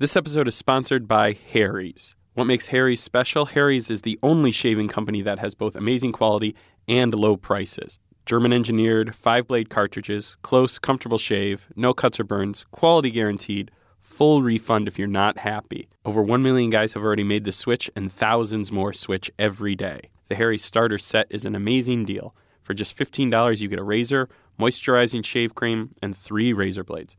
This episode is sponsored by Harry's. What makes Harry's special? Harry's is the only shaving company that has both amazing quality and low prices. German engineered, five blade cartridges, close, comfortable shave, no cuts or burns, quality guaranteed, full refund if you're not happy. Over 1 million guys have already made the switch, and thousands more switch every day. The Harry's starter set is an amazing deal. For just $15, you get a razor, moisturizing shave cream, and three razor blades.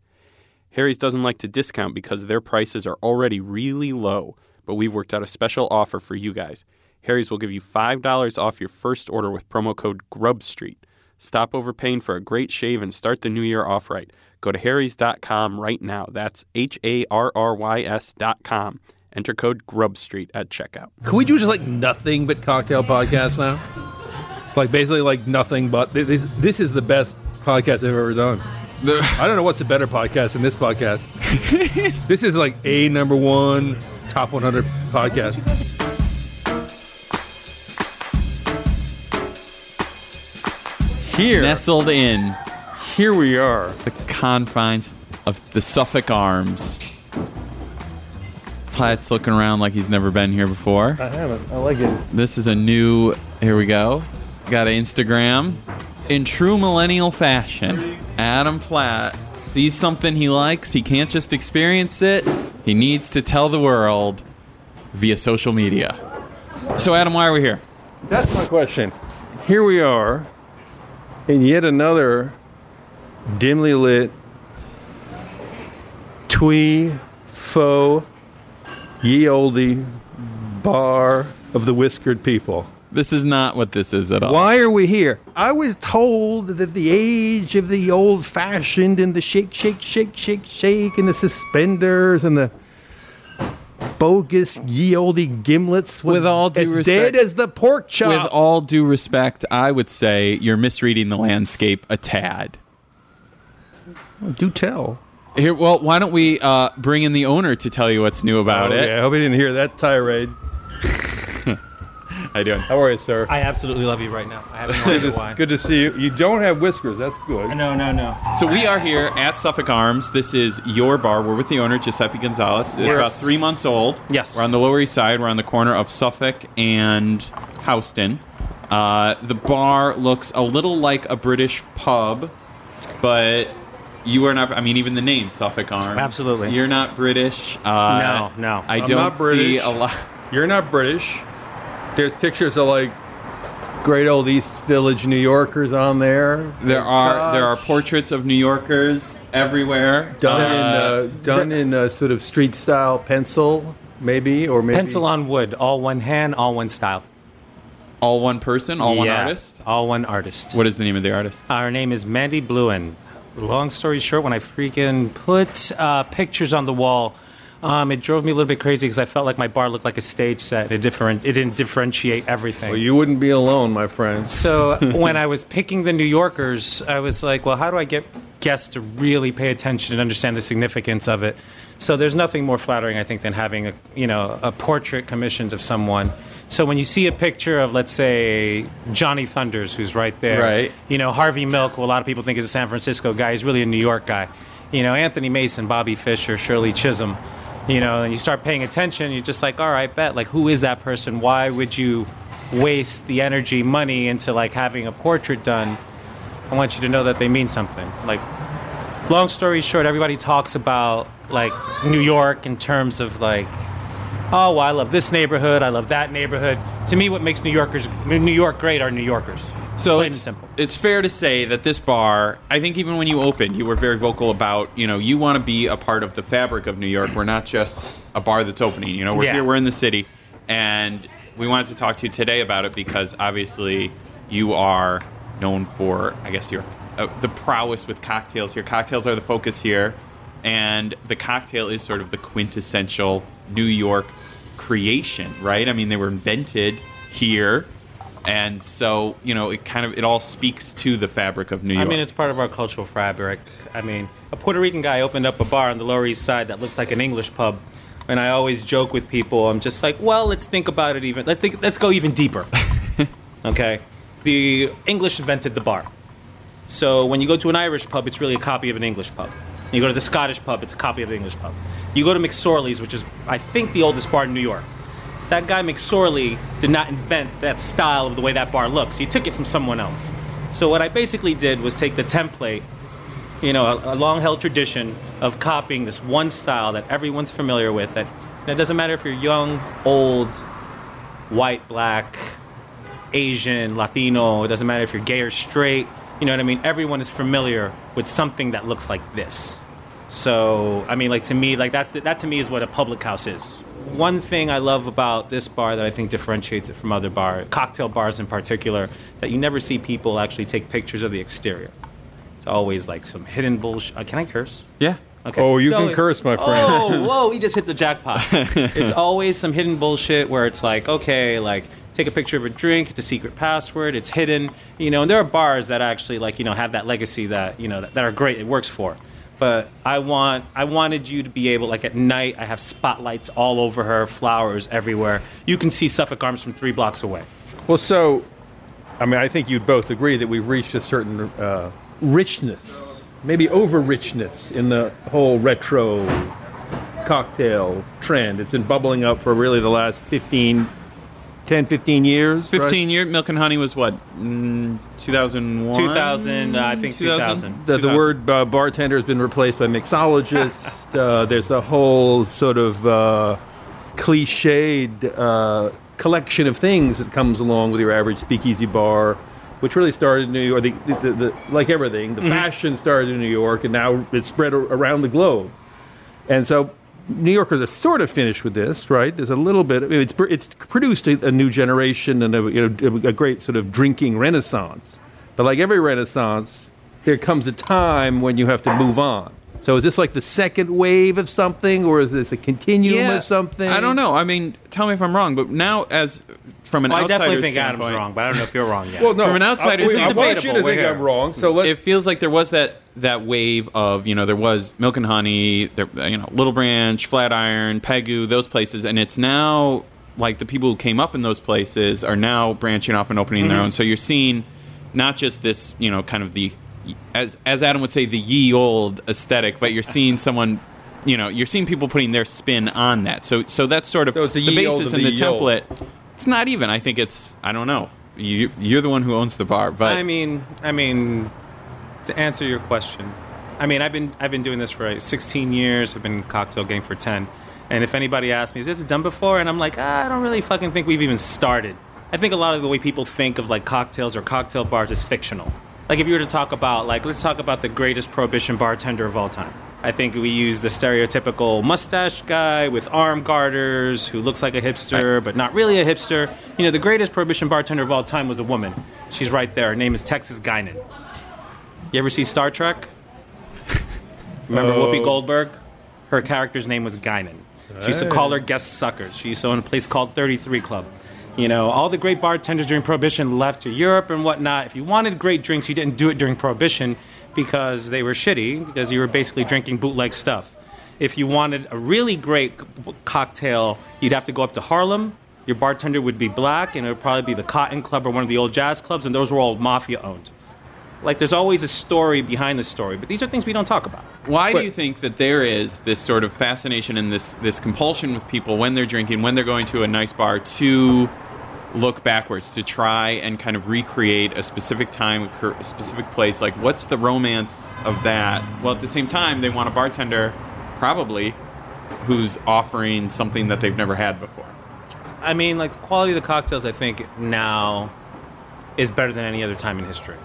Harry's doesn't like to discount because their prices are already really low, but we've worked out a special offer for you guys. Harry's will give you $5 off your first order with promo code GRUBSTREET. Stop overpaying for a great shave and start the new year off right. Go to harrys.com right now. That's H A R R Y S.com. Enter code GRUBSTREET at checkout. Can we do just like nothing but cocktail podcasts now? Like basically like nothing but this. This is the best podcast I've ever done. I don't know what's a better podcast than this podcast. this is like a number one top 100 podcast. Here, Nestled in here we are. the confines of the Suffolk Arms. Platt's looking around like he's never been here before. I haven't. I like it. This is a new. Here we go. Got an Instagram. In true millennial fashion, Adam Platt sees something he likes. He can't just experience it, he needs to tell the world via social media. So, Adam, why are we here? That's my question. Here we are in yet another dimly lit twee faux ye olde bar of the whiskered people. This is not what this is at all. Why are we here? I was told that the age of the old fashioned and the shake, shake, shake, shake, shake, and the suspenders and the bogus ye olde gimlets was With all due as respect- dead as the pork chop. With all due respect, I would say you're misreading the landscape a tad. Do tell. Here, well, why don't we uh, bring in the owner to tell you what's new about it? Okay, I hope you didn't hear that tirade. How you doing? How are you, sir? I absolutely love you right now. I have no Good idea to, why. good to see you. You don't have whiskers. That's good. No, no, no. So we are here at Suffolk Arms. This is your bar. We're with the owner, Giuseppe Gonzalez. It's Yes. about three months old. Yes. We're on the Lower East Side. We're on the corner of Suffolk and Houston. Uh, the bar looks a little like a British pub, but you are not. I mean, even the name Suffolk Arms. Absolutely. You're not British. Uh, No, no. I I'm don't not see a lot. You're not British. There's pictures of like great old East Village New Yorkers on there. There are there are portraits of New Yorkers everywhere. done in Uh, uh, done in uh, sort of street style pencil, maybe or maybe Pencil on wood, all one hand, all one style. all one person, all one artist. All one artist. What is the name of the artist? Our name is Mandy Bluen. Long story short, when I freaking put uh, pictures on the wall, um, it drove me a little bit crazy because I felt like my bar looked like a stage set. It different. It didn't differentiate everything. Well, you wouldn't be alone, my friend. So when I was picking the New Yorkers, I was like, well, how do I get guests to really pay attention and understand the significance of it? So there's nothing more flattering, I think, than having a you know a portrait commissioned of someone. So when you see a picture of, let's say, Johnny Thunders, who's right there, Right. You know, Harvey Milk, who a lot of people think is a San Francisco guy, he's really a New York guy. You know, Anthony Mason, Bobby Fischer, Shirley Chisholm. You know, and you start paying attention, you're just like, all right, bet. Like, who is that person? Why would you waste the energy, money into like having a portrait done? I want you to know that they mean something. Like, long story short, everybody talks about like New York in terms of like, oh, well, I love this neighborhood, I love that neighborhood. To me, what makes New Yorkers New York great are New Yorkers. So Plain and it's, simple. it's fair to say that this bar, I think even when you opened, you were very vocal about, you know, you want to be a part of the fabric of New York. We're not just a bar that's opening. You know, we're Yeah. here, we're in the city. And we wanted to talk to you today about it because obviously you are known for, I guess, your uh, the prowess with cocktails. here. cocktails are the focus here. And the cocktail is sort of the quintessential New York creation, right? I mean, they were invented here. And so, you know, it kind of it all speaks to the fabric of New York. I mean, it's part of our cultural fabric. I mean, a Puerto Rican guy opened up a bar on the Lower East Side that looks like an English pub, and I always joke with people. I'm just like, well, let's think about it even. Let's think. Let's go even deeper. okay, the English invented the bar, so when you go to an Irish pub, it's really a copy of an English pub. You go to the Scottish pub, it's a copy of the English pub. You go to McSorley's, which is, I think, the oldest bar in New York. That guy McSorley did not invent that style of the way that bar looks. He took it from someone else. So what I basically did was take the template, you know, a, a long-held tradition of copying this one style that everyone's familiar with. That and it doesn't matter if you're young, old, white, black, Asian, Latino. It doesn't matter if you're gay or straight. You know what I mean? Everyone is familiar with something that looks like this. So, I mean, like to me, like that's that to me is what a public house is. One thing I love about this bar that I think differentiates it from other bar, cocktail bars in particular, that you never see people actually take pictures of the exterior. It's always like some hidden bullshit. Uh, can I curse? Yeah. Okay. Oh, you It's can always- curse, my friend. Oh, whoa, we just hit the jackpot. it's always some hidden bullshit where it's like, okay, like take a picture of a drink, it's a secret password, it's hidden, you know, and there are bars that actually like, you know, have that legacy that, you know, that, that are great, it works for. But I want I wanted you to be able like at night I have spotlights all over her, flowers everywhere. You can see Suffolk Arms from 3 blocks away. Well, so, I mean, I think you'd both agree that we've reached a certain uh, richness, maybe over richness in the whole retro cocktail trend. It's been bubbling up for really the last 15, 10, 15 years. right? 15 year Milk and Honey was what? Mm, 2001? 2000, uh, I think 2000. The, the word uh, bartender has been replaced by mixologist. uh, there's a whole sort of uh, cliched uh, collection of things that comes along with your average speakeasy bar, which really started in New York. The, the, the, the, like everything, the fashion started in New York, and now it's spread around the globe. And so New Yorkers are sort of finished with this, right? There's a little bit. I mean, it's it's produced a, a new generation and a, you know a great sort of drinking renaissance. But like every renaissance, there comes a time when you have to move on. So is this like the second wave of something, or is this a continuum of something? I don't know. I mean, tell me if I'm wrong, but now as from an Well, I definitely think standpoint, Adam's wrong, but I don't know if you're wrong yet. Well, no. From an outsider's I, I, want you to Debatable, think I'm here. wrong. So let's. it feels like there was that that wave of you know there was Milk and Honey, there you know Little Branch, Flatiron, Pegu, those places, and it's now like the people who came up in those places are now branching off and opening their mm-hmm. own. So you're seeing not just this you know kind of the as as Adam would say the ye old aesthetic, but you're seeing someone. You know, you're seeing people putting their spin on that. So, so that's sort of So the the ye old basis of and the the ye old. It's not even. I think it's. I don't know. You, you're the one who owns the bar, but I mean, I mean, to answer your question, I mean, I've been I've been doing this for like, 16 years. I've been cocktail game for 10. And if anybody asks me, "Is this done before?" and I'm like, ah, I don't really fucking think we've even started. I think a lot of the way people think of like cocktails or cocktail bars is fictional. Like if you were to talk about like let's talk about the greatest prohibition bartender of all time. I think we use the stereotypical mustache guy with arm garters who looks like a hipster but not really a hipster. You know, the greatest prohibition bartender of all time was a woman. She's right there. Her name is Texas Guinan. You ever see Star Trek? Remember Oh. Whoopi uh, Goldberg? Her character's name was Guinan. She used to call her guest suckers. She used to own a place called 33 Club. You know, all the great bartenders during Prohibition left to Europe and whatnot. If you wanted great drinks, you didn't do it during Prohibition because they were shitty, because you were basically drinking bootleg stuff. If you wanted a really great cocktail, you'd have to go up to Harlem. Your bartender would be black, and it would probably be the Cotton Club or one of the old jazz clubs, and those were all mafia owned. Like, there's always a story behind the story, but these are things we don't talk about. Why But- do you think that there is this sort of fascination and this this compulsion with people when they're drinking, when they're going to a nice bar to look backwards, to try and kind of recreate a specific time, a specific place? Like, what's the romance of that? Well, at the same time, they want a bartender, probably, who's offering something that they've never had before. I mean, like, the quality of the cocktails, I think, now is better than any other time in history.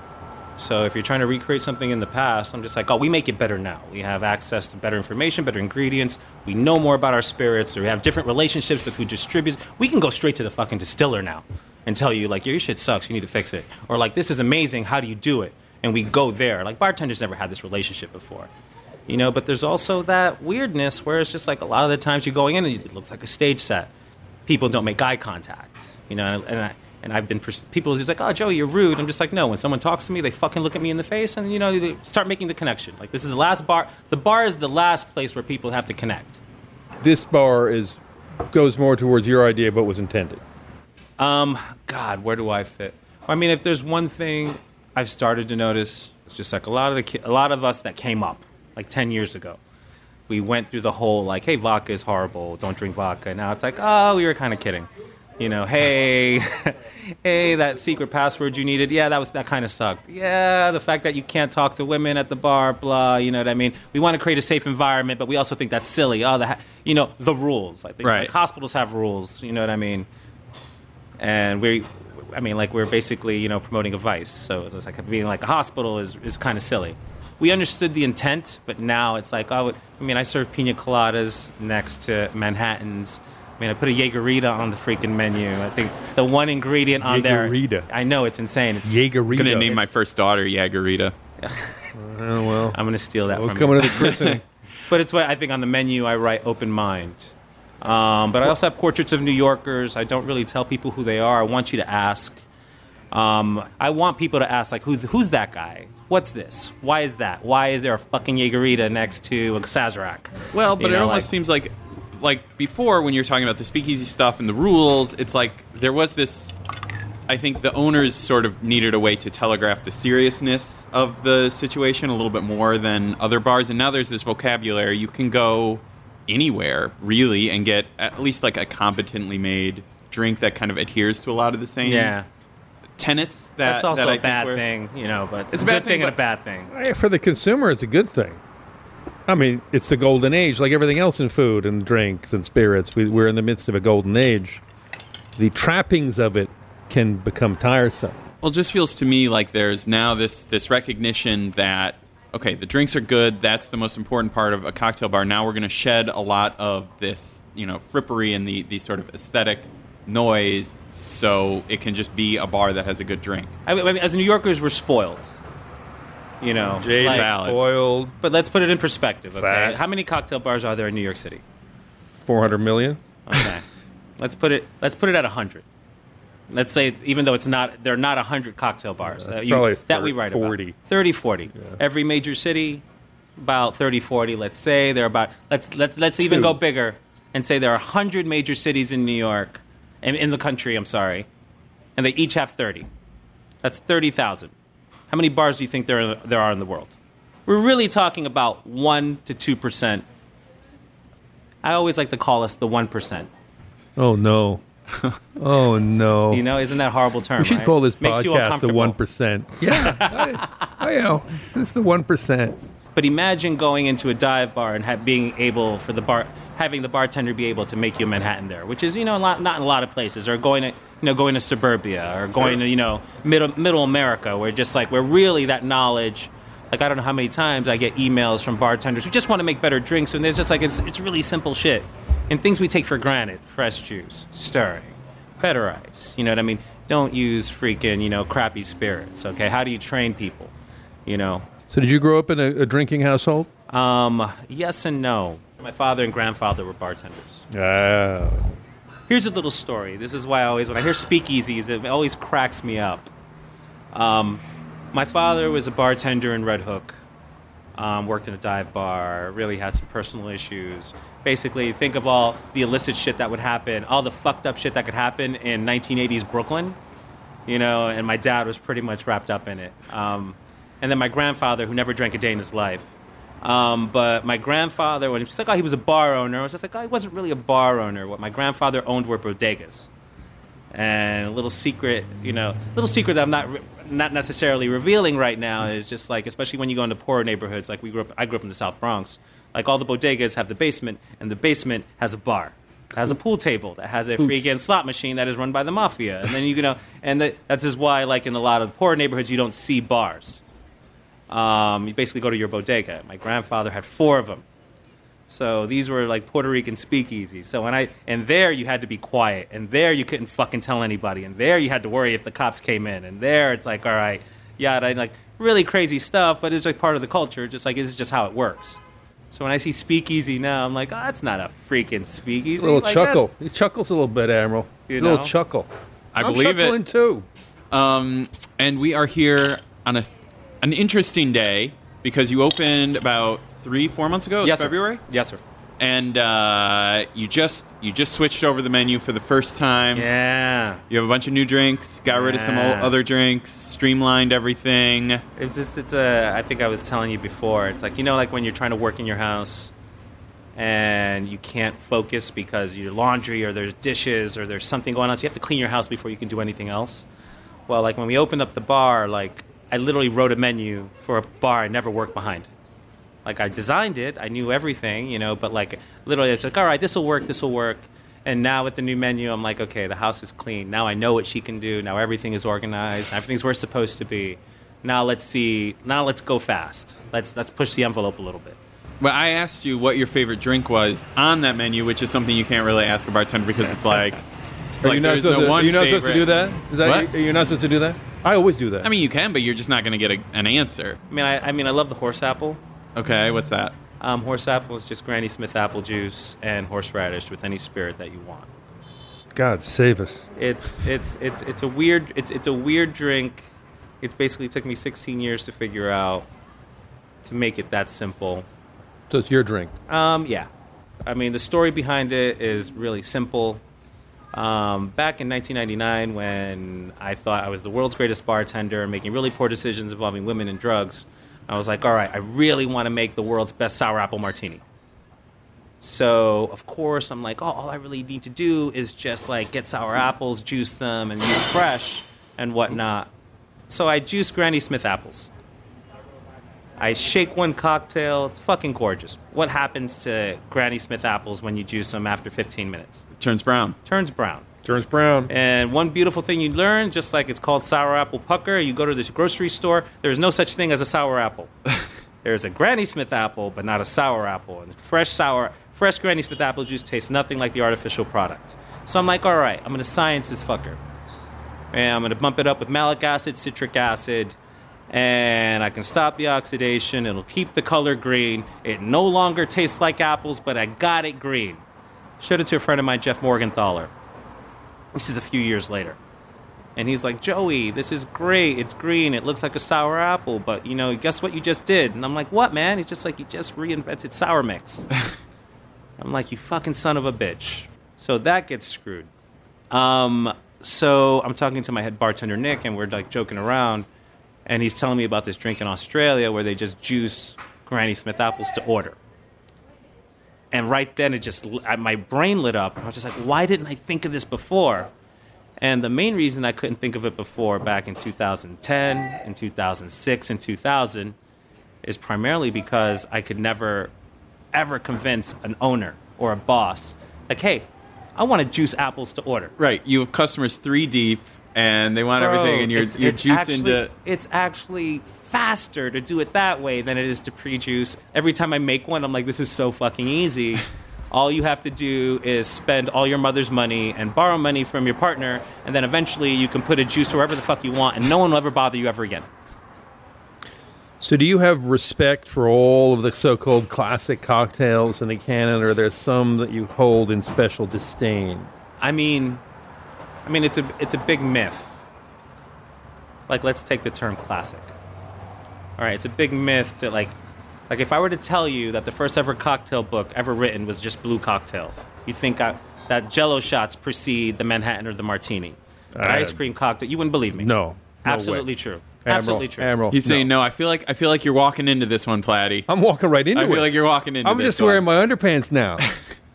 So if you're trying to recreate something in the past, I'm just like, oh, we make it better now. We have access to better information, better ingredients. We know more about our spirits. Or we have different relationships with who distributes. We can go straight to the fucking distiller now and tell you, like, your shit sucks. You need to fix it. Or like, this is amazing. How do you do it? And we go there. Like bartenders never had this relationship before. You know, but there's also that weirdness where it's just like a lot of the times you're going in and it looks like a stage set. People don't make eye contact. You know, and I, and I've been pers- people are just like, oh, Joe, you're rude. I'm just like, no. When someone talks to me, they fucking look at me in the face, and you know, they start making the connection. Like this is the last bar. The bar is the last place where people have to connect. This bar is goes more towards your idea of what was intended. Um, God, where do I fit? I mean, if there's one thing I've started to notice, it's just like a lot of the ki- a lot of us that came up like ten years ago. we went through the whole like, hey, vodka is horrible, don't drink vodka. Now it's like, oh, we were kind of kidding. You know, hey, hey, that secret password you needed, yeah, that was that kind of sucked. Yeah, the fact that you can't talk to women at the bar, blah. You know what I mean? We want to create a safe environment, but we also think that's silly. Oh, the you know the rules. I think Right. like, hospitals have rules. You know what I mean? And we, I mean, like we're basically you know promoting a vice. So it's like being like a hospital is is kind of silly. We understood the intent, but now it's like, oh, I mean, I serve pina coladas next to Manhattans. I mean, I put a Jaegerita on the freaking menu. I think the one ingredient on there. Jaegerita. I know it's insane. It's, Jaegerita. gonna name my first daughter Jagerita. Oh, well. I'm gonna steal that We're from coming you. to the christening. But it's what I think on the menu I write open mind. Um, but I also have portraits of New Yorkers. I don't really tell people who they are. I want you to ask. Um, I want people to ask, like, who, who's that guy? What's this? Why is that? Why is there a fucking Jaegerita next to a Sazerac? Well, but You it almost like- seems like like before when you're talking about the speakeasy stuff and the rules, it's like there was this I think the owners sort of needed a way to telegraph the seriousness of the situation a little bit more than other bars and now there's this vocabulary you can go anywhere really and get at least like a competently made drink that kind of adheres to a lot of the same Yeah, tenets that that's also that I a think bad were- thing, you know. But it's, It's a a bad good thing, thing and a bad thing. For the consumer, it's a good thing. I mean, it's the golden age, like everything else in food and drinks and spirits. We, we're in the midst of a golden age. The trappings of it can become tiresome. Well, it just feels to me like there's now this this recognition that okay, the drinks are good. That's the most important part of a cocktail bar. Now we're going to shed a lot of this, you know, frippery and the the sort of aesthetic noise, so it can just be a bar that has a good drink. I mean, I mean, as New Yorkers, we're spoiled. You know, like- Valid. Spoiled. but let's put it in perspective. Okay, Fat. how many cocktail bars are there in New York City? 400 million? Okay. let's put it let's put it at 100. Let's say even though it's not they're not 100 cocktail bars that, you- probably that we write 40. about. 30 40. Every major city about 30 40 let's say they're about let's let's let's even go bigger and say there are 100 major cities in New York in, in the country, I'm sorry. And they each have 30. That's 30,000. How many bars do you think there there are in the world? We're really talking about 1 to 2%. I always like to call us the 1%. Oh, no. oh, no. You know, isn't that a horrible term? we should right? call this Makes podcast the 1%. Yeah. I, I know. Is the 1%. But imagine going into a dive bar and ha- being able for the bar, having the bartender be able to make you a Manhattan there, which is you know a lot, not in a lot of places, or going to you know going to suburbia or going to you know middle middle America, where just like where really that knowledge. Like I don't know how many times I get emails from bartenders who just want to make better drinks, and there's just like it's it's really simple shit, and things we take for granted: fresh juice, stirring, better ice. You know what I mean? Don't use freaking you know crappy spirits. Okay, how do you train people? You know, So, did you grow up in a, a drinking household? um, yes and no. My father and grandfather were bartenders. Ah. Here's a little story. This is why I always, when I hear speakeasies, it always cracks me up. Um, my father was a bartender in Red Hook, um, worked in a dive bar, really had some personal issues. Basically, think of all the illicit shit that would happen, all the fucked up shit that could happen in 1980s Brooklyn, you know, and my dad was pretty much wrapped up in it. Um, and then my grandfather, who never drank a day in his life. Um, but my grandfather, when he was like, oh, he was a bar owner, I was just like, oh, he wasn't really a bar owner. What my grandfather owned were bodegas. And a little secret, you know, little secret that I'm not re- not necessarily revealing right now is just like, especially when you go into poorer neighborhoods, like we grew up, I grew up in the South Bronx. Like all the bodegas have the basement, and the basement has a bar, has a pool table that has a freaking slot machine that is run by the mafia, and then you know, and that, that's just why, like in a lot of the poorer neighborhoods, you don't see bars. Um, you basically go to your bodega. My grandfather had four of them. So these were like Puerto Rican speakeasies. So when I and there you had to be quiet, and there you couldn't fucking tell anybody, and there you had to worry if the cops came in, and there it's like all right, yada, and like really crazy stuff, but it's like part of the culture. Just like it's just how it works. So when I see speakeasy now, I'm like, oh, that's not a freaking speakeasy. A little Like, chuckle. He chuckles a little bit, Admiral. You a little chuckle. I I'm believe it. too. Um, and we are here on a an interesting day because you opened about three, four months ago. Yes, sir. February, Yes, sir. and uh, you just you just switched over the menu for the first time. Yeah. You have a bunch of new drinks. Got rid of some old other drinks. Streamlined everything. It's just, it's a. I think I was telling you before. It's like you know, like when you're trying to work in your house, and you can't focus because your laundry or there's dishes or there's something going on. So you have to clean your house before you can do anything else. Well, like when we opened up the bar, like I literally wrote a menu for a bar I never worked behind. Like I designed it, I knew everything, you know, but like literally it's like, all right, this will work, this will work. And now with the new menu, I'm like, okay, the house is clean. Now I know what she can do. Now everything is organized. Everything's where it's supposed to be. Now let's see. Now let's go fast. Let's let's push the envelope a little bit. But I asked you what your favorite drink was on that menu, which is something you can't really ask a bartender because it's like, Are like you not, there's supposed, no to, one are you not supposed to do that? Is that What? you- you're not supposed to do that? I always do that. I mean, you can, but you're just not going to get a, an answer. I mean, I, I mean, I love the horse apple. Okay, what's that? Um, horse apple is just Granny Smith apple juice and horseradish with any spirit that you want. God save us. It's it's it's it's a weird it's it's a weird drink. It basically took me 16 years to figure out to make it that simple. So it's your drink. Um, yeah, I mean the story behind it is really simple. Um, back in 1999, when I thought I was the world's greatest bartender, making really poor decisions involving women and drugs, I was like, all right, I really want to make the world's best sour apple martini. So of course I'm like, oh, all I really need to do is just like get sour apples, juice them, and use fresh and whatnot. So I juice Granny Smith apples. I shake one cocktail. It's fucking gorgeous. What happens to Granny Smith apples when you juice them after 15 minutes? It turns brown. Turns brown. Turns brown. And one beautiful thing you learn, just like it's called sour apple pucker, you go to this grocery store, there's no such thing as a sour apple. there's a Granny Smith apple, but not a sour apple. And fresh sour, fresh Granny Smith apple juice tastes nothing like the artificial product. So I'm like, all right, I'm gonna science this fucker. And I'm gonna bump it up with malic acid, citric acid, and I can stop the oxidation. It'll keep the color green. It no longer tastes like apples, but I got it green. Showed it to a friend of mine, Jeff Morgenthaler. This is a few years later. And he's like, Joey, this is great. It's green. It looks like a sour apple. But, you know, guess what you just did? And I'm like, what, man? It's just like you just reinvented sour mix. I'm like, you fucking son of a bitch. So that gets screwed. Um, so I'm talking to my head bartender, Nick, and we're like joking around. And he's telling me about this drink in Australia where they just juice Granny Smith apples to order. And right then, it just my brain lit up. I was just like, why didn't I think of this before? And the main reason I couldn't think of it before, back in 2010, in 2006, and 2000, is primarily because I could never, ever convince an owner or a boss, like, hey, I want to juice apples to order. Right. You have customers three deep, and they want Bro, everything, and you're it's- you're it's juicing actually, to. It's actually faster to do it that way than it is to pre-juice. Every time I make one, I'm like, this is so fucking easy. all you have to do is spend all your mother's money and borrow money from your partner, and then eventually you can put a juice wherever the fuck you want, and no one will ever bother you ever again. So, do you have respect for all of the so-called classic cocktails in the canon, or are there some that you hold in special disdain? I mean, I mean, it's a it's a big myth. Like, let's take the term classic. All right, it's a big myth to like, like if I were to tell you that the first ever cocktail book ever written was just blue cocktails, you think I, that Jello shots precede the Manhattan or the Martini, an uh, ice cream cocktail? You wouldn't believe me. No, no absolutely way. true. Admiral, Absolutely true. Admiral, He's saying no. I feel like I feel like you're walking into this one, Platty. I'm walking right into it. I it. feel like you're walking into. I'm this just wearing my underpants now.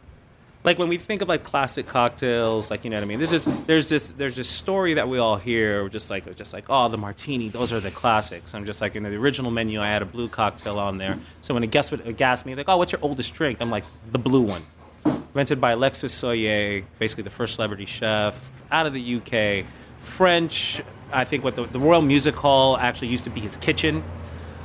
like when we think of like classic cocktails, like you know what I mean. There's just there's this there's this story that we all hear, just like just like oh the martini, those are the classics. I'm just like in the original menu, I had a blue cocktail on there. So when a guest would gas me, like oh what's your oldest drink? I'm like the blue one, invented by Alexis Soyer, basically the first celebrity chef out of the UK, French. I think what the, the Royal Music Hall actually used to be his kitchen.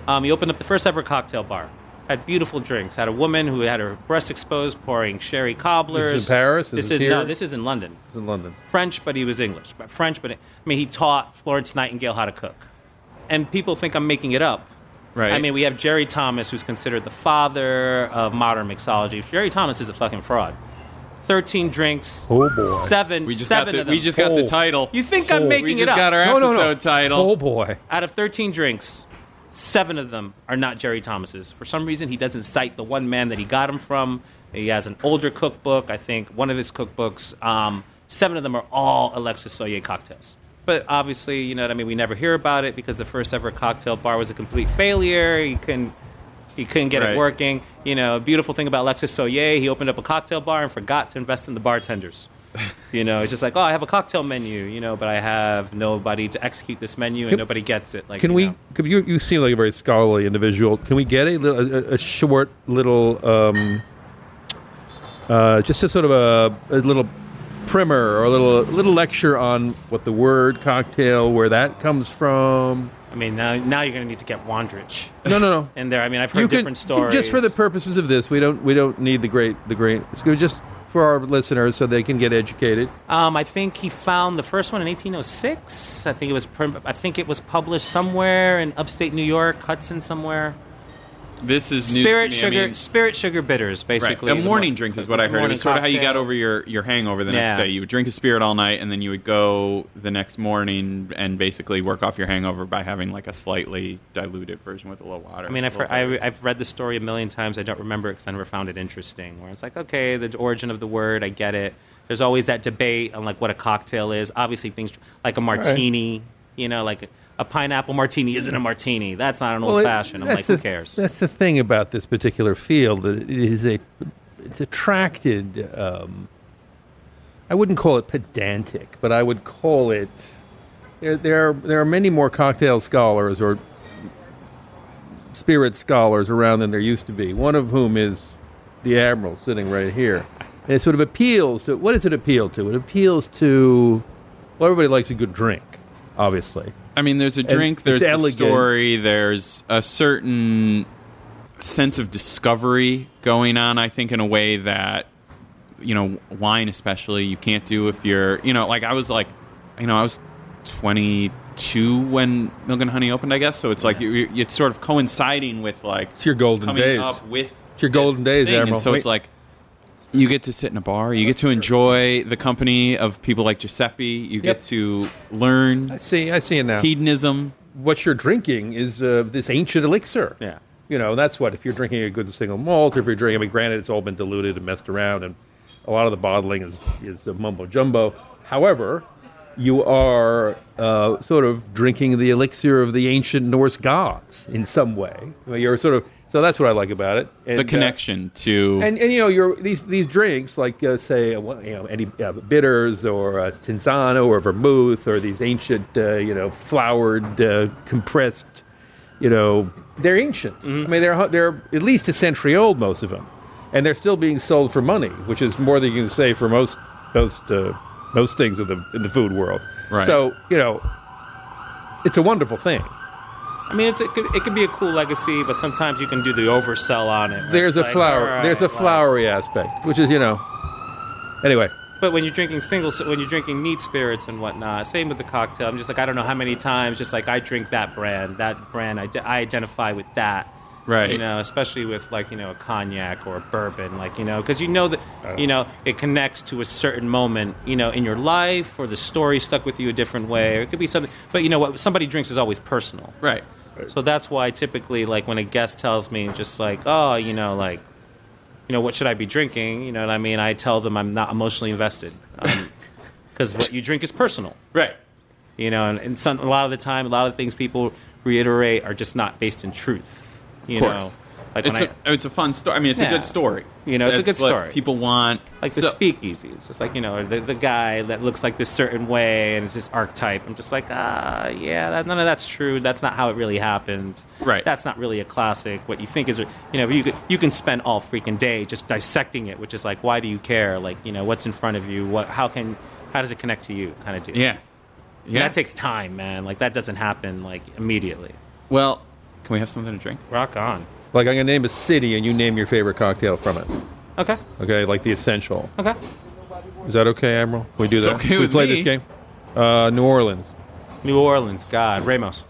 Um, he opened up the first ever cocktail bar. Had beautiful drinks. Had a woman who had her breast exposed, pouring sherry cobblers. This is in Paris? Is This this is no. This is in London. It's in London. French, but he was English. But French, but I mean, he taught Florence Nightingale how to cook. And people think I'm making it up. Right. I mean, we have Jerry Thomas, who's considered the father of modern mixology. Jerry Thomas is a fucking fraud. Thirteen drinks. Oh, boy. Seven. we just seven got the of them. we just got the Oh. title. You think I'm Oh. making we it just up? got our no, episode no, no. title. Oh boy. Out of 13 drinks, seven of them are not Jerry Thomas's. For some reason, he doesn't cite the one man that he got them from. He has an older cookbook, I think, one of his cookbooks. Um, seven of them are all Alexis Soyer cocktails. But obviously, you know what I mean? We never hear about it because the first ever cocktail bar was a complete failure. He couldn't, He couldn't get Right. it working. You know, a beautiful thing about Alexis Soyer, he opened up a cocktail bar and forgot to invest in the bartenders. You know, it's just like, oh, I have a cocktail menu, you know, but I have nobody to execute this menu and Can- nobody gets it. Like, Can you we? know. Could you, you seem like a very scholarly individual. Can we get a little, a, a short little, um, uh, just a sort of a, a little primer or a little little lecture on what the word cocktail, where that comes from? I mean, now, now you're going to need to get Wondrich No, no, no. in there. I mean, I've heard can- different stories. Just for the purposes of this, we don't we don't need the great the great. Just for our listeners so they can get educated. Um, I think he found the first one in 1806. I think it was. I think it was published somewhere in upstate New York, Hudson somewhere. This is Spirit to sugar, I mean, spirit sugar bitters, right. basically. A morning mo- drink is what I heard. It was sort of how you got over your, your hangover the next Yeah. day. You would drink a spirit all night, and then you would go the next morning and basically work off your hangover by having like a slightly diluted version with a little water. I mean, I've, heard, I, I've read the story a million times. I don't remember it because I never found it interesting. Where it's like, okay, the origin of the word, I get it. There's always that debate on like what a cocktail is. Obviously, things like a martini, you know, like a pineapple martini isn't a martini. That's not an old well, fashioned. I'm like, that's who cares? That's the thing about this particular field. It is a, it's attracted. Um, I wouldn't call it pedantic, but I would call it. There, there, are, there are many more cocktail scholars or spirit scholars around than there used to be. One of whom is the admiral sitting right here, and it sort of appeals to. What does it appeal to? It appeals to. Well, everybody likes a good drink, obviously. I mean, there's a drink, it's there's the story, there's a certain sense of discovery going on. I think in a way that you know, wine especially, you can't do if you're, you know, like I was like, you know, I was 22 when Milk and Honey opened, I guess. So it's like you, you- it's sort of coinciding with like It's your golden days. up with It's your golden days. Admiral. And so it's like you get to sit in a bar, you get to enjoy the company of people like Giuseppe, you Yep. get to learn I see. I see it now. hedonism. what you're drinking is uh, this ancient elixir. Yeah. You know, that's what if you're drinking a good single malt, if you're drinking. I mean, granted, it's all been diluted and messed around, and a lot of the bottling is is uh, mumbo jumbo. However, you are uh, sort of drinking the elixir of the ancient Norse gods in some way. I mean, You're sort of so that's what I like about it. And, the uh, connection to and, and you know your these these drinks like uh, say uh, you know any uh, bitters or uh, cinzano or vermouth or these ancient uh, you know flowered uh, compressed you know they're ancient. I mean they're they're at least a century old most of them, and they're still being sold for money, which is more than you can say for most most uh, most things in the in the food world. Right. So you know it's a wonderful thing. I mean, it's, it, could, it could be a cool legacy, but sometimes you can do the oversell on it. There's a like, flower. right, there's a like- flowery aspect, which is you know. Anyway. But when you're drinking single, when you're drinking neat spirits and whatnot, same with the cocktail. I'm just like, I don't know how many times, just like I drink that brand, that brand, I, I identify with that. Right. You know, especially with like, you know, a cognac or a bourbon, like, you know, because you know that, you know, it connects to a certain moment, you know, in your life or the story stuck with you a different way, or it could be something, but you know, what somebody drinks is always personal. right. So that's why typically, like, when a guest tells me, just like, oh, you know, like, you know, what should I be drinking? You know what I mean? I tell them I'm not emotionally invested. Um, because what you drink is personal. Right. You know, and, and some, a lot of the time, a lot of things people reiterate are just not based in truth. You know, like It's a, it's a fun story. I mean, it's a good story. You know, it's a good story. People want I, like the so- speakeasy. It's just like, you know, the, the guy that looks like this certain way and it's this archetype. I'm just like, ah, yeah, that, none of that's true. That's not how it really happened. Right. That's not really a classic. What you think is, you know, you could, you can spend all freaking day just dissecting it, which is like, why do you care? Like, you know, what's in front of you? What, how can, how does it connect to you? Kind of deal. Yeah. And Yeah. that takes time, man. Like that doesn't happen like immediately. well, can we have something to drink? Rock on. Like I'm gonna name a city, and you name your favorite cocktail from it. Okay. Okay, like the essential. Okay. Is that okay, Admiral? Can we do that? okay Can we with play me. this game? Uh, New Orleans, New Orleans. God. Ramos.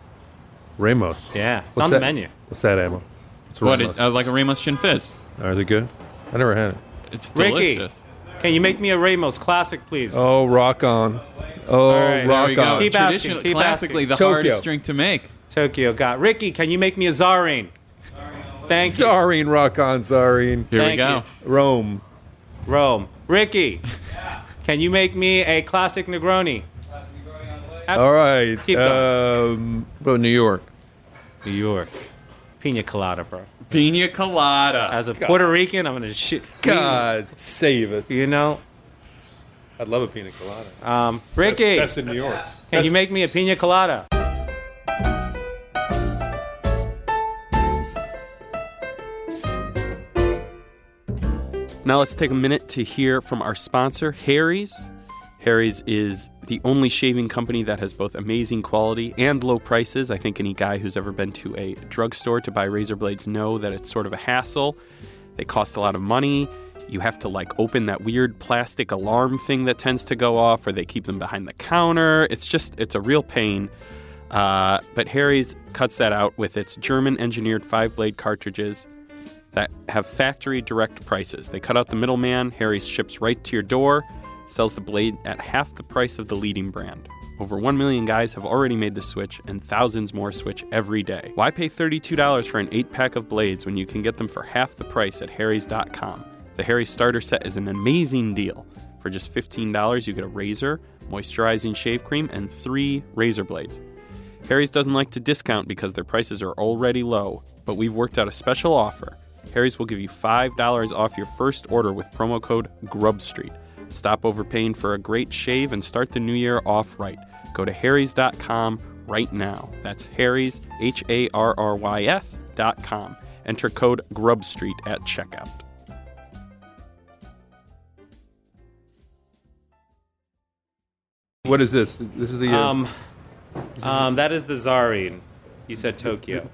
Ramos. Yeah. It's What's on that? the menu. What's that, Admiral? It's What? Ramos. It, uh, like a Ramos Gin Fizz. Oh, is it good? I never had it. It's Ricky. delicious. Can you make me a Ramos classic, please? Oh, rock on. Oh, right, there rock we go. on. Keep asking, Traditional- keep classically asking. the Tokyo. hardest drink to make. Tokyo got Ricky. Can you make me a Czarine? Thank you. Czarine, rock on, Czarine. Here Thank we go. you. Rome. Rome. Ricky. Can you make me a classic Negroni? All right. Keep going. Um, what New York? New York. Pina colada, bro. Pina colada. As a Puerto Rican, I'm gonna shit. God save us. You know, I'd love a pina colada. um, Ricky, Best in New York. can Best- you make me a pina colada? Now let's take a minute to hear from our sponsor, Harry's. Harry's is the only shaving company that has both amazing quality and low prices. I think any guy who's ever been to a drugstore to buy razor blades know that it's sort of a hassle. They cost a lot of money. You have to like open that weird plastic alarm thing that tends to go off, or they keep them behind the counter. It's just, it's a real pain. Uh, but Harry's cuts that out with its German engineered five blade cartridges that have factory direct prices. They cut out the middleman. Harry's ships right to your door, sells the blade at half the price of the leading brand. Over 1 million guys have already made the switch, and thousands more switch every day. Why pay $32 for an 8 pack of blades when you can get them for half the price at Harry's.com? The Harry's starter set is an amazing deal. For just $15, you get a razor, moisturizing shave cream, and three razor blades. Harry's doesn't like to discount because their prices are already low, but we've worked out a special offer. Harry's will give you $5 off your first order with promo code GRUBSTREET. Stop overpaying for a great shave and start the new year off right. Go to harrys.com right now. That's Harry's, H A R R Y S dot com. Enter code GRUBSTREET at checkout. What is this? This is the. Uh, Um, um, that is the Czarine. You said Tokyo.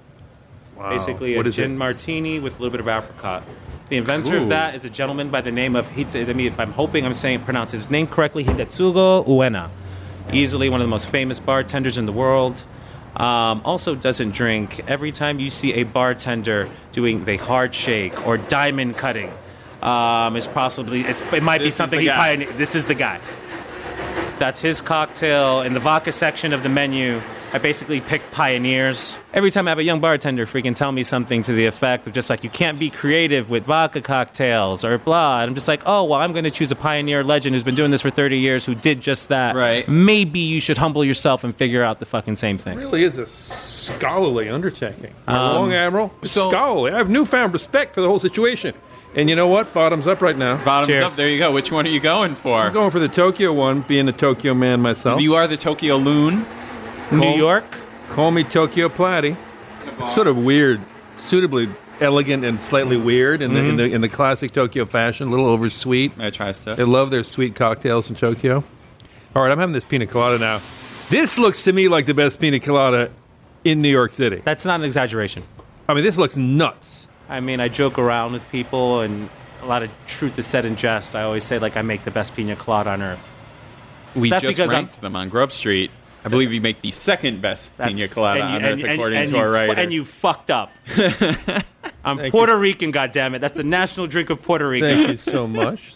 Wow. Basically, a What is gin it? martini with a little bit of apricot. The inventor Ooh. of that is a gentleman by the name of Hits- I mean, if I'm hoping I'm saying pronounce his name correctly, Hidetsugu Ueno. Easily one of the most famous bartenders in the world. Um, also doesn't drink. Every time you see a bartender doing the hard shake or diamond cutting, um, it's possibly it's, it might be This is something the he guy. pioneered. This is the guy. That's his cocktail. In the vodka section of the menu, I basically pick pioneers. Every time I have a young bartender freaking tell me something to the effect of just like, you can't be creative with vodka cocktails or blah. And I'm just like, oh, well, I'm going to choose a pioneer legend who's been doing this for 30 years who did just that. Right. Maybe you should humble yourself and figure out the fucking same thing. really is a scholarly undertaking. Um, Long Admiral, so- scholarly. I have newfound respect for the whole situation. And you know what? Bottoms up right now. Bottoms Cheers. up. There you go. Which one are you going for? I'm going for the Tokyo one, being a Tokyo man myself. You are the Tokyo Loon. New York? Call me Tokyo Platty. It's sort of weird, suitably elegant and slightly weird in the, in mm-hmm. the in the classic Tokyo fashion. A little oversweet. I tries to. They love their sweet cocktails in Tokyo. All right, I'm having this pina colada now. This looks to me like the best pina colada in New York City. That's not an exaggeration. I mean, this looks nuts. I mean, I joke around with people, and a lot of truth is said in jest. I always say, like, I make the best pina colada on earth. We That's just because I'm- ranked them on Grub Street. I believe you make the second best pina colada you- on and- Earth, and- according and to you our fu- writer. And you fucked up. I'm Puerto Rican, goddammit. That's the national drink of Puerto Rico. Thank you so much.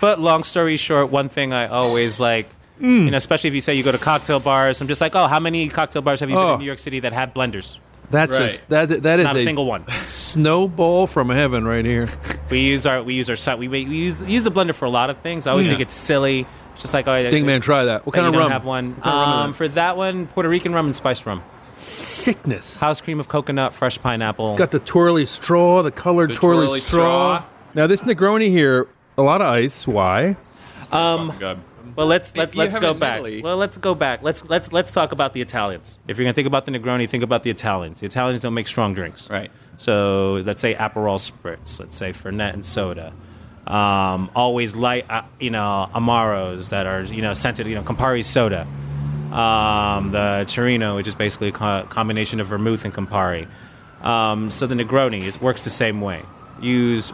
But long story short, one thing I always like, mm. you know, especially if you say you go to cocktail bars, I'm just like, oh, how many cocktail bars have you been Oh. in New York City that have blenders? That's Right. a, that that is Not a a single one. snowball from heaven right here. We use our we use our site. We, make- we use use the blender for a lot of things. I always Yeah. think it's silly. It's just like, oh, Ding man, try that. What kind you of don't rum? have one. Kind of Um, that? for that one, Puerto Rican rum and spiced rum. Sickness. House cream of coconut, fresh pineapple. Got the twirly straw, the colored The twirly, twirly straw. straw. Now this Negroni here, a lot of ice. Why? Good. Well, let's let, You let's go back. Italy. Well, let's go back. Let's let's let's talk about the Italians. If you're gonna think about the Negroni, think about the Italians. The Italians don't make strong drinks. Right. So let's say Aperol spritz. Let's say Fernet and soda. Um, always light, uh, you know, Amaros that are you know scented, you know, Campari soda. Um, the Torino, which is basically a co- combination of vermouth and Campari. Um, so the Negroni is, works the same way. Use,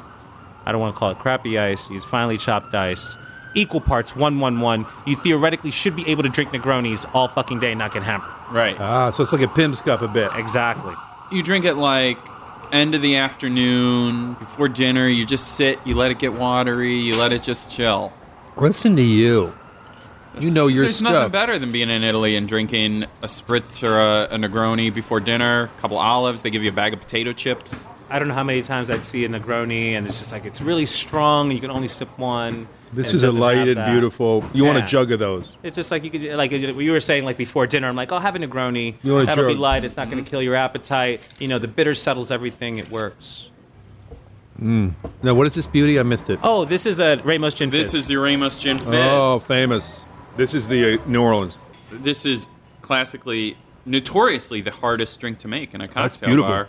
I don't want to call it crappy ice. Use finely chopped ice. Equal parts, one, one, one. You theoretically should be able to drink Negronis all fucking day and not get hammered. Right. Ah, so it's like a Pimm's cup a bit. Exactly. you drink it like end of the afternoon before dinner. You just sit. You let it get watery. You let it just chill. Listen to you. You know your There's nothing better than being in Italy and drinking a spritz or a, a Negroni before dinner. A couple olives. They give you a bag of potato chips. I don't know how many times I'd see a Negroni, and it's just like it's really strong. You can only sip one. This is a light and that. beautiful. You want a jug of those? It's just like you could like you were saying like before dinner. I'm like, I'll have a Negroni. You want a That'll be light. It's not going to kill your appetite. You know, the bitter settles everything. It works. Now, what is this beauty? I missed it. Oh, this is a Ramos Gin This is the Ramos Gin Fizz. Oh, famous. This is the uh, New Orleans. This is classically, notoriously the hardest drink to make in a cocktail That's beautiful. bar.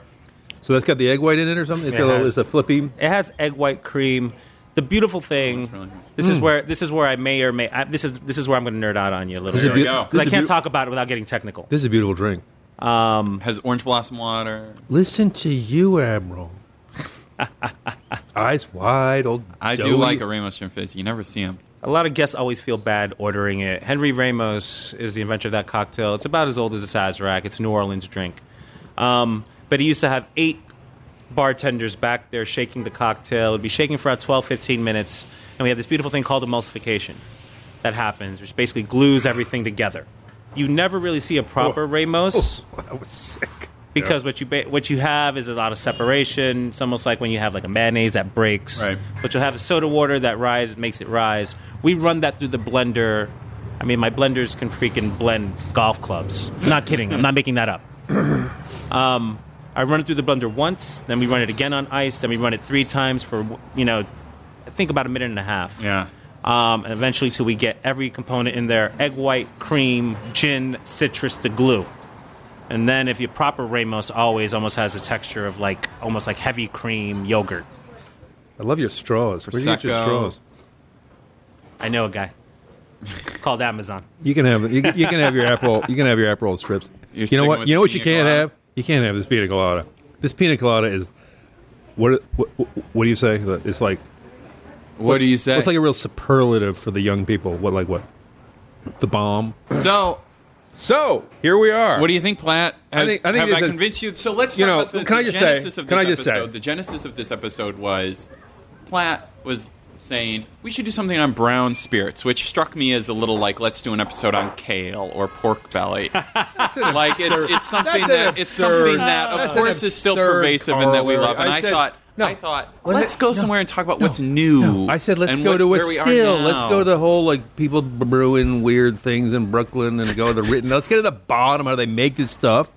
So that's got the egg white in it or something. It's, It a, little, has. it's a flippy. It has egg white cream. The beautiful thing. really nice. This is where this is where I may or may. I, this is this is where I'm going to nerd out on you a little This bit we go. because I can't beau- talk about it without getting technical. This is a beautiful drink. Has orange blossom water. Listen to you, Admiral. Eyes wide, old. I do like a Ramos Gin Fizz. You never see them. A lot of guests always feel bad ordering it. Henry Ramos is the inventor of that cocktail. It's about as old as a Sazerac. It's a New Orleans drink. Um, but he used to have eight bartenders back there shaking the cocktail. It would be shaking for about 12, 15 minutes. And we have this beautiful thing called emulsification that happens, which basically glues everything together. You never really see a proper Ramos Oh, That was sick. because what you ba- what you have is a lot of separation. It's almost like when you have like a mayonnaise that breaks. Right. But you'll have a soda water that rise makes it rise. We run that through the blender. I mean, my blenders can freaking blend golf clubs. I'm not kidding. I'm not making that up. Um, I run it through the blender once, then we run it again on ice, then we run it three times for you know, I think about a minute and a half. Yeah. Um, and eventually, till we get every component in there: egg white, cream, gin, citrus to glue. And then, if you proper Ramos, always almost has a texture of like almost like heavy cream yogurt. I love your straws. Where do you get your straws? I know a guy called Amazon. You can have you, can- you can have your apple you can have your apple strips. You're you know what? You know what you can't have? You can't have this pina colada. This pina colada is what what, what do you say? It's like What do you say? It's like a real superlative for the young people. What like what? The bomb. so, So here we are. what do you think, Platt? Have, think- I think have I is- convinced you? So let's You know, about the, can I the just say- genesis of can I just say- The genesis of this episode was Platt was saying we should do something on brown spirits, which struck me as a little like let's do an episode on kale or pork belly. like it's it's something that it's something that of course is still absurd pervasive and that we love. And I I, thought no. I thought Let let's go no. somewhere and talk about what's new. I said let's go what- to a where we are still. Let's go to the whole like people brewing weird things in Brooklyn and go to the written. Let's get to the bottom. How they make this stuff?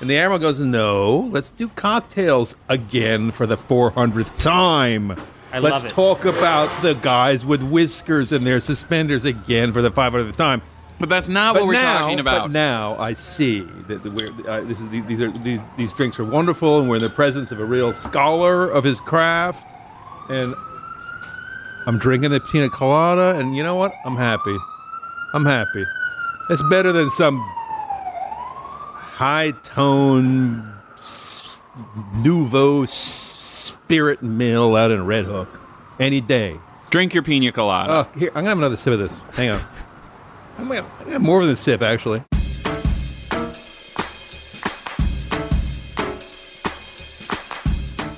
And the admiral goes, "No, let's do cocktails again for the 400th time. I let's talk about the guys with whiskers and their suspenders again for the 500th time." But that's not But what we're now, talking about. But now I see that we're, uh, this is these are these, these drinks are wonderful, and we're in the presence of a real scholar of his craft. And I'm drinking the pina colada, and you know what? I'm happy. I'm happy. It's better than some high tone nouveau spirit mill out in Red Hook any day. Drink your pina colada. Oh, here I'm gonna have another sip of this. Hang on. I'm gonna, I'm gonna have more than a sip, actually.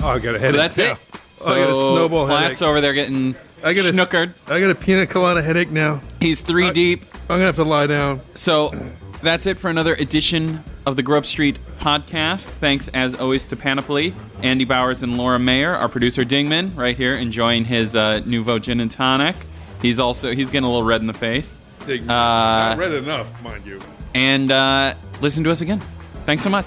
Oh, I got a headache. so that's now. it. Oh, I got a snowball Platt's headache. over there getting I got a snookered. I got a pina colada headache now. He's three I- deep. I'm gonna have to lie down. So that's it for another edition of the Grub Street podcast. Thanks as always to Panoply, Andy Bowers, and Laura Mayer. Our producer Dingman, right here, enjoying his uh, Nouveau Gin and Tonic. He's also he's getting a little red in the face. Not Uh, red enough, mind you. and uh, listen to us again. Thanks so much.